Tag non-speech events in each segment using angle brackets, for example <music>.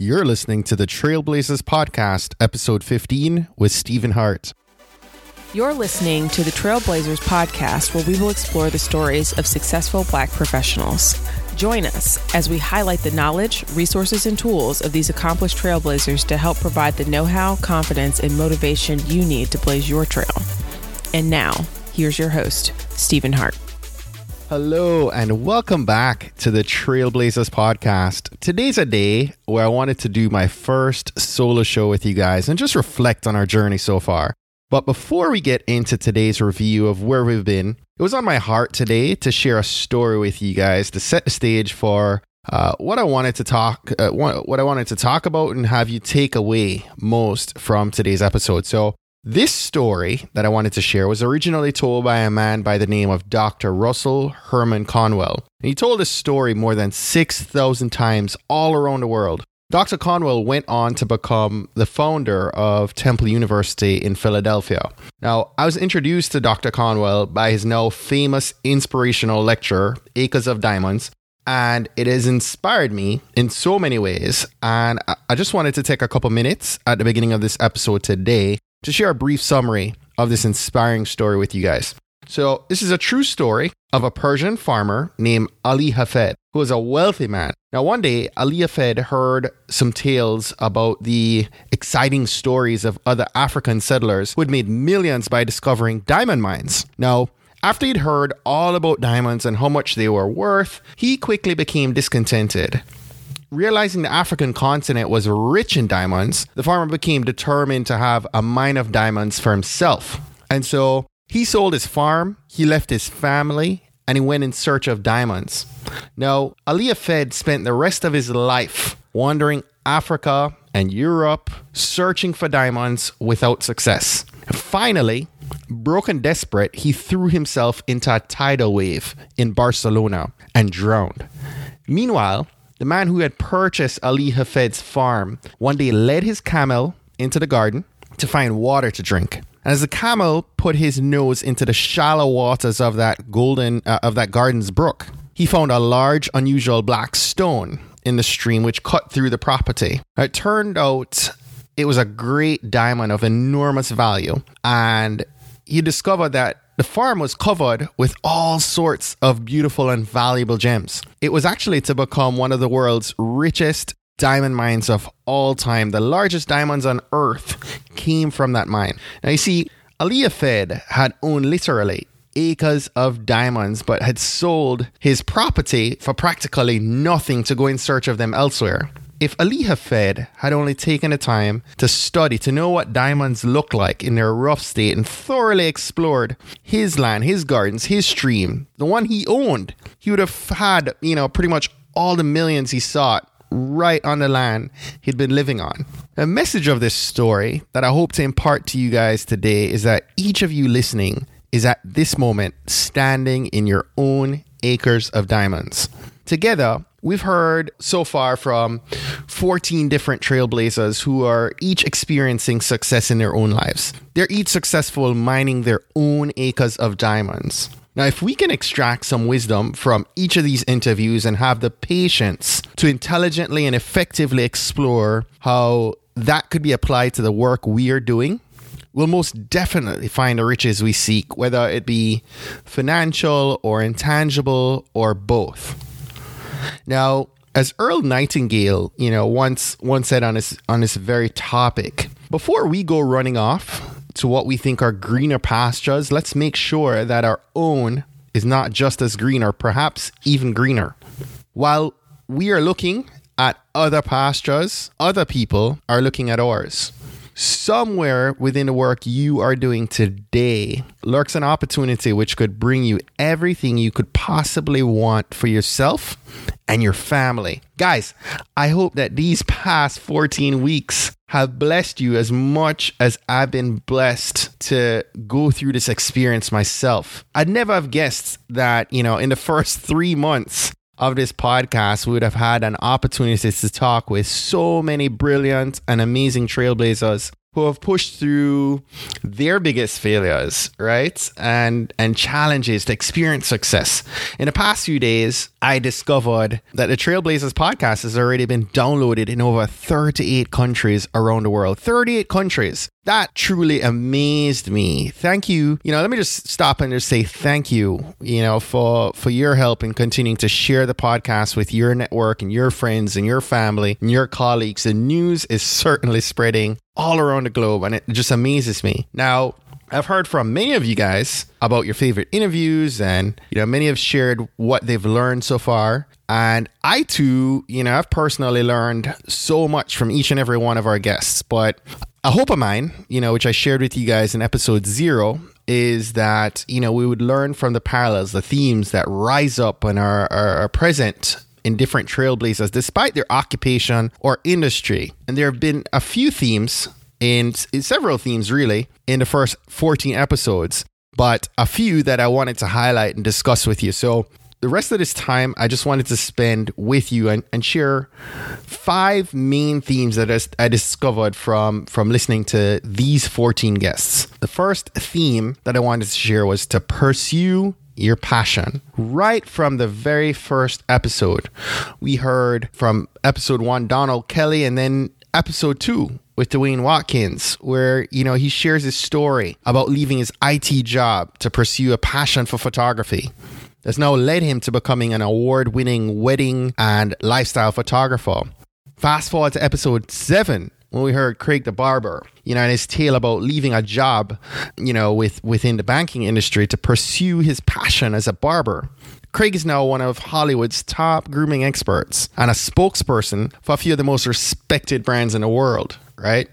You're listening to the Trailblazers Podcast, episode 15, with Stephen Hart. You're listening to the Trailblazers Podcast, where we will explore the stories of successful black professionals. Join us as we highlight the knowledge, resources, and tools of these accomplished trailblazers to help provide the know how, confidence, and motivation you need to blaze your trail. And now, here's your host, Stephen Hart. Hello, and welcome back to the Trailblazers podcast. Today's a day where I wanted to do my first solo show with you guys and just reflect on our journey so far. But before we get into today's review of where we've been, it was on my heart today to share a story with you guys to set the stage for uh, what I wanted to talk, uh, what I wanted to talk about, and have you take away most from today's episode. So, this story that I wanted to share was originally told by a man by the name of Dr. Russell Herman Conwell. And he told this story more than 6,000 times all around the world. Dr. Conwell went on to become the founder of Temple University in Philadelphia. Now, I was introduced to Dr. Conwell by his now famous inspirational lecture, Acres of Diamonds, and it has inspired me in so many ways. And I just wanted to take a couple minutes at the beginning of this episode today to share a brief summary of this inspiring story with you guys. So, this is a true story of a Persian farmer named Ali Hafed, who was a wealthy man. Now, one day, Ali Hafed heard some tales about the exciting stories of other African settlers who had made millions by discovering diamond mines. Now, after he'd heard all about diamonds and how much they were worth, he quickly became discontented. Realizing the African continent was rich in diamonds, the farmer became determined to have a mine of diamonds for himself. And so he sold his farm, he left his family, and he went in search of diamonds. Now, Ali Hafed spent the rest of his life wandering Africa and Europe, searching for diamonds without success. Finally, broken desperate, he threw himself into a tidal wave in Barcelona and drowned. Meanwhile, the man who had purchased Ali Hafed's farm one day led his camel into the garden to find water to drink. And as the camel put his nose into the shallow waters of that golden uh, of that garden's brook, he found a large, unusual black stone in the stream which cut through the property. It turned out it was a great diamond of enormous value, and he discovered that the farm was covered with all sorts of beautiful and valuable gems. It was actually to become one of the world's richest diamond mines of all time. The largest diamonds on earth came from that mine. Now, you see, Ali Hafed had owned literally acres of diamonds, but had sold his property for practically nothing to go in search of them elsewhere. If Ali Hafed had only taken the time to study, to know what diamonds look like in their rough state, and thoroughly explored his land, his gardens, his stream, the one he owned, he would have had, you know, pretty much all the millions he sought right on the land he'd been living on. The message of this story that I hope to impart to you guys today is that each of you listening is at this moment standing in your own acres of diamonds. Together, we've heard so far from 14 different trailblazers who are each experiencing success in their own lives. They're each successful mining their own acres of diamonds. Now, if we can extract some wisdom from each of these interviews and have the patience to intelligently and effectively explore how that could be applied to the work we are doing, we'll most definitely find the riches we seek, whether it be financial or intangible or both. Now, as Earl Nightingale, you know, once once said on this on this very topic, before we go running off to what we think are greener pastures, let's make sure that our own is not just as green or perhaps even greener. While we are looking at other pastures, other people are looking at ours. Somewhere within the work you are doing today lurks an opportunity which could bring you everything you could possibly want for yourself and your family. Guys, I hope that these past 14 weeks have blessed you as much as I've been blessed to go through this experience myself. I'd never have guessed that, you know, in the first three months of this podcast, we would have had an opportunity to talk with so many brilliant and amazing trailblazers who have pushed through their biggest failures, right? And and challenges to experience success. In the past few days, I discovered that the Trailblazers podcast has already been downloaded in over 38 countries around the world. 38 countries. That truly amazed me. Thank you. You know, let me just stop and just say thank you, you know, for for your help in continuing to share the podcast with your network and your friends and your family and your colleagues. The news is certainly spreading all around the globe and it just amazes me. Now, I've heard from many of you guys about your favorite interviews, and you know, many have shared what they've learned so far. And I too, you know, I've personally learned so much from each and every one of our guests. But a hope of mine, you know, which I shared with you guys in episode zero, is that you know we would learn from the parallels, the themes that rise up and are, are, are present in different trailblazers, despite their occupation or industry. And there have been a few themes in several themes really in the first 14 episodes, but a few that I wanted to highlight and discuss with you. So the rest of this time, I just wanted to spend with you and, and share five main themes that I discovered from, from listening to these 14 guests. The first theme that I wanted to share was to pursue your passion. Right from the very first episode, we heard from episode one, Donald Kelly, and then episode two with Dwayne Watkins, where, you know, he shares his story about leaving his IT job to pursue a passion for photography that's now led him to becoming an award winning wedding and lifestyle photographer. Fast forward to episode seven, when we heard Craig the barber, you know, and his tale about leaving a job, you know, with within the banking industry to pursue his passion as a barber. Craig is now one of Hollywood's top grooming experts and a spokesperson for a few of the most respected brands in the world, right?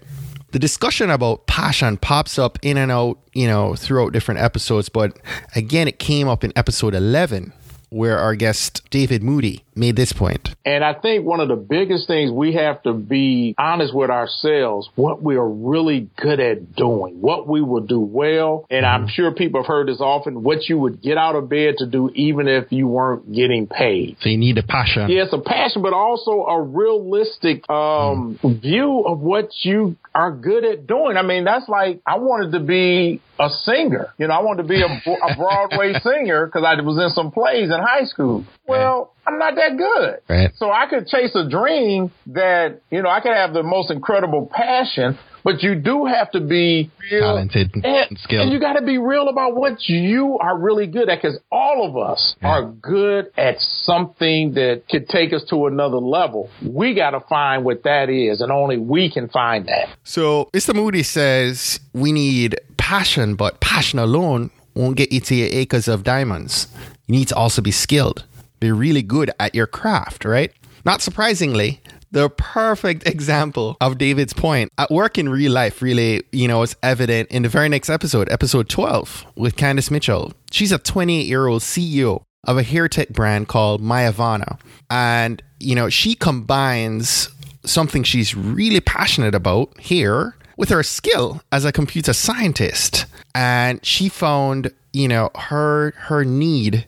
The discussion about passion pops up in and out, you know, throughout different episodes, but again, it came up in episode 11 where our guest David Moody made this point. And I think one of the biggest things we have to be honest with ourselves, what we are really good at doing, what we will do well. And I'm mm-hmm. sure people have heard this often, what you would get out of bed to do even if you weren't getting paid. So you need a passion. Yes, a passion, but also a realistic um, mm. view of what you are good at doing. I mean, that's like I wanted to be a singer. You know, I wanted to be a, a Broadway <laughs> singer because I was in some plays in high school. Well, I'm not that good. Right. So I could chase a dream that, you know, I could have the most incredible passion, but you do have to be real, talented and, and skilled. And you got to be real about what you are really good at because all of us yeah. are good at something that could take us to another level. We got to find what that is, and only we can find that. So, Mr. Moody says we need passion, but passion alone won't get you to your acres of diamonds. You need to also be skilled, be really good at your craft, right? Not surprisingly, the perfect <laughs> example of David's point at work in real life really, you know, is evident in the very next episode, episode 12 with Candace Mitchell. She's a 28 year old CEO of a hair tech brand called Myavana. And, you know, she combines something she's really passionate about here with her skill as a computer scientist. And she found, you know, her her need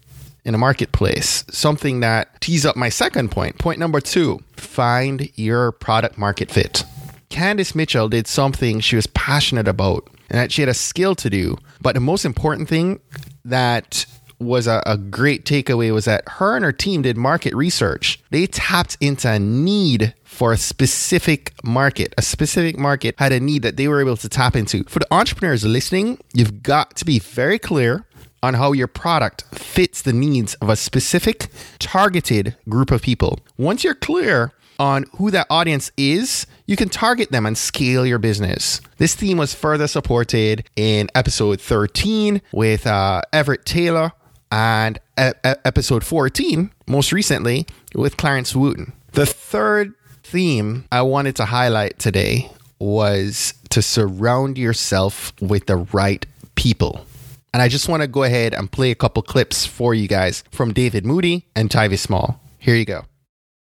in a marketplace. Something that tees up my second point. Point number two find your product market fit. Candace Mitchell did something she was passionate about and that she had a skill to do. But the most important thing that was a, a, great takeaway was that her and her team did market research. They tapped into a need for a specific market. A specific market had a need that they were able to tap into. For the entrepreneurs listening, you've got to be very clear on how your product fits the needs of a specific targeted group of people. Once you're clear on who that audience is, you can target them and scale your business. This theme was further supported in episode 13 with uh, Everett Taylor and e- episode 14, most recently, with Clarence Wooten. The third theme I wanted to highlight today was to surround yourself with the right people. And I just want to go ahead and play a couple clips for you guys from David Moody and Tyvis Small. Here you go.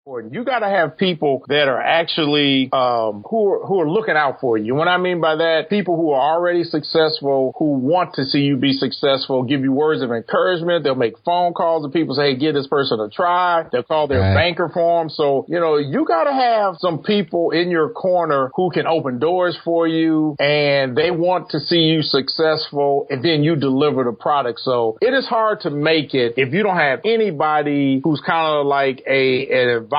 You got to have people that are actually um, who are who are looking out for you. What I mean by that, people who are already successful, who want to see you be successful, give you words of encouragement. They'll make phone calls to people, say, "Hey, give this person a try." They'll call their right. banker for them. So you know, you got to have some people in your corner who can open doors for you, and they want to see you successful, and then you deliver the product. So it is hard to make it if you don't have anybody who's kind of like a an advisor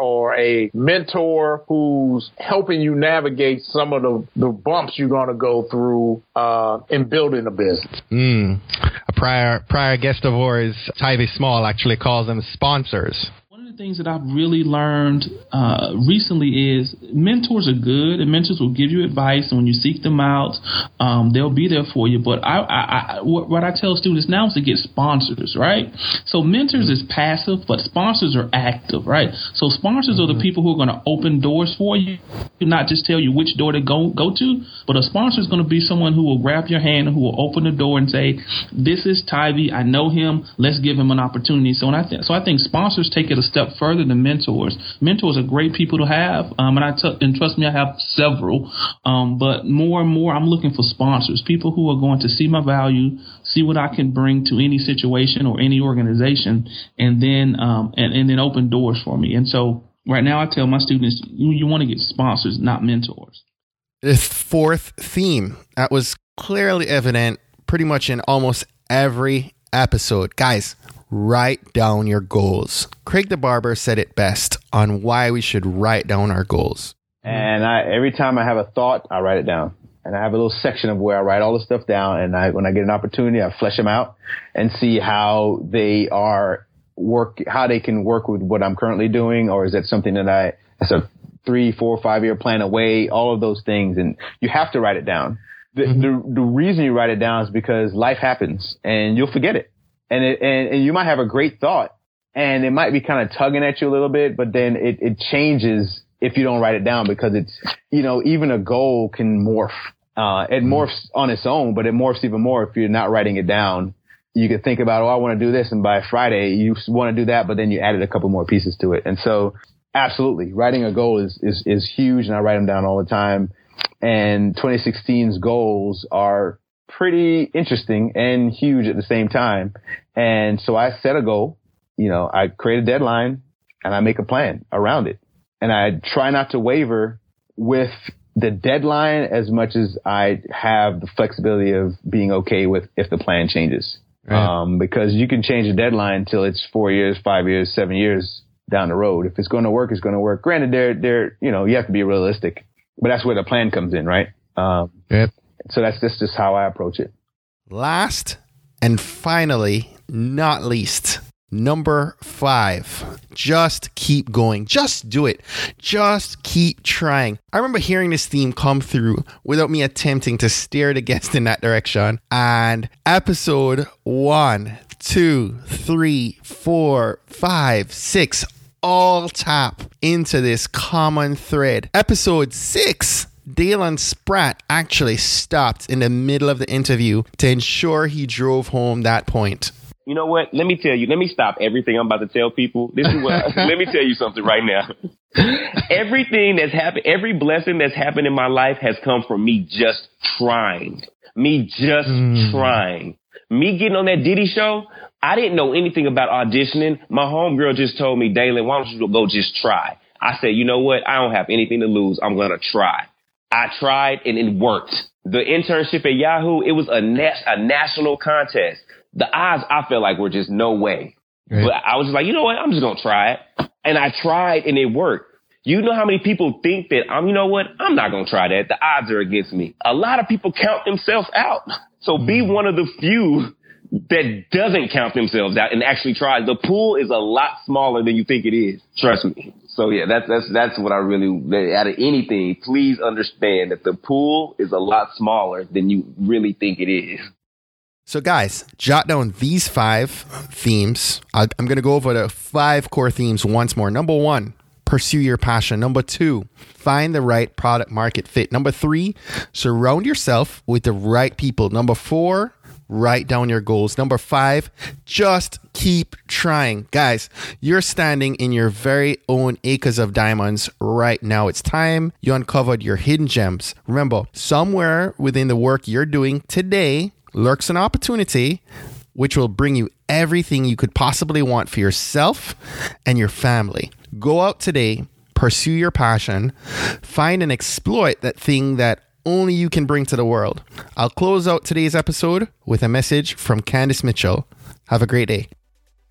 or a mentor who's helping you navigate some of the, the bumps you're going to go through uh, in building a business. Mm. A prior prior guest of ours, Tyvi Small, actually calls them sponsors things that I've really learned uh, recently is mentors are good, and mentors will give you advice. And when you seek them out, um, they'll be there for you. But I, I, I, what I tell students now is to get sponsors, right? So mentors is passive, but sponsors are active, right? So sponsors mm-hmm. are the mm-hmm. people who are going to open doors for you, not just tell you which door to go go to, but a sponsor is going to be someone who will grab your hand and who will open the door and say, "This is Tyvi. I know him. Let's give him an opportunity." So, I think so I think sponsors take it a step step further than mentors. Mentors are great people to have, um, and I t- and trust me, I have several. Um, but more and more, I'm looking for sponsors, people who are going to see my value, see what I can bring to any situation or any organization, and then um, and, and then open doors for me. And so right now, I tell my students, you, you want to get sponsors, not mentors. This fourth theme that was clearly evident pretty much in almost every episode. Guys, write down your goals. Craig the Barber said it best on why we should write down our goals. And I, every time I have a thought, I write it down. And I have a little section of where I write all the stuff down. And I, when I get an opportunity, I flesh them out and see how they are work, how they can work with what I'm currently doing. Or is that something that I, it's a three, four, five year plan away, all of those things. And you have to write it down. The, mm-hmm. the, the reason you write it down is because life happens and you'll forget it and it, and, and you might have a great thought and it might be kind of tugging at you a little bit, but then it, it changes if you don't write it down because it's, you know, even a goal can morph. Uh, it mm-hmm. morphs on its own, but it morphs even more if you're not writing it down. You could think about, oh, I want to do this. And by Friday, you want to do that, but then you added a couple more pieces to it. And so absolutely writing a goal is, is, is huge. And I write them down all the time. And 2016's goals are pretty interesting and huge at the same time. And so I set a goal, you know, I create a deadline and I make a plan around it. And I try not to waver with the deadline as much as I have the flexibility of being okay with if the plan changes. Right. Um, because you can change the deadline until it's four years, five years, seven years down the road. If it's going to work, it's going to work. Granted, they're, they're, you know, you have to be realistic, but that's where the plan comes in, right? Um, yep. So that's just, just how I approach it. Last and finally, not least, number five, just keep going. Just do it. Just keep trying. I remember hearing this theme come through without me attempting to steer the guest in that direction. And episode one, two, three, four, five, six all tap into this common thread. Episode six Dalen Spratt actually stopped in the middle of the interview to ensure he drove home that point. You know what? Let me tell you. Let me stop everything I'm about to tell people. This is what. <laughs> let me tell you something right now. Everything that's happened, every blessing that's happened in my life has come from me just trying. Me just mm. trying. Me getting on that Diddy show, I didn't know anything about auditioning. My homegirl just told me, Dalen, why don't you go just try? I said, you know what? I don't have anything to lose. I'm going to try. I tried and it worked. The internship at Yahoo, it was a, a national contest. The odds I felt like were just no way. Right. But I was like, you know what? I'm just going to try it. And I tried and it worked. You know how many people think that I'm, you know what? I'm not going to try that. The odds are against me. A lot of people count themselves out. So be mm. one of the few that doesn't count themselves out and actually tries. The pool is a lot smaller than you think it is. Trust me. So yeah, that's that's that's what I really out of anything. Please understand that the pool is a lot smaller than you really think it is. So guys, jot down these five themes. I'm going to go over the five core themes once more. Number one, pursue your passion. Number two, find the right product market fit. Number three, surround yourself with the right people. Number four, write down your goals. Number five, just keep trying. Guys, you're standing in your very own acres of diamonds right now. It's time you uncovered your hidden gems. Remember, somewhere within the work you're doing today lurks an opportunity which will bring you everything you could possibly want for yourself and your family. Go out today, pursue your passion, find and exploit that thing that only you can bring to the world. I'll close out today's episode with a message from Candace Mitchell. Have a great day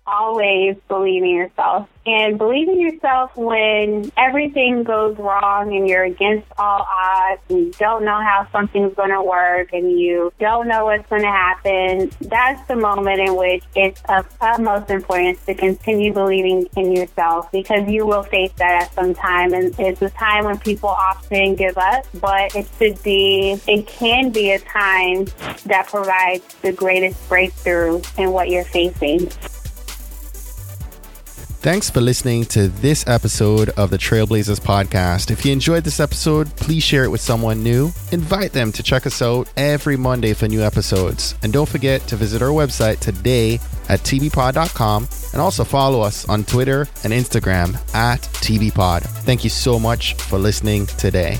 always believe in yourself and believe in yourself when everything goes wrong and you're against all odds and you don't know how something's going to work and you don't know what's going to happen. That's the moment in which it's of utmost importance to continue believing in yourself because you will face that at some time. And it's a time when people often give up, but it should be, it can be a time that provides the greatest breakthrough in what you're facing. Thanks for listening to this episode of the Trailblazers podcast. If you enjoyed this episode, please share it with someone new. Invite them to check us out every Monday for new episodes. And don't forget to visit our website today at tbpod.com and also follow us on Twitter and Instagram at tbpod. Thank you so much for listening today.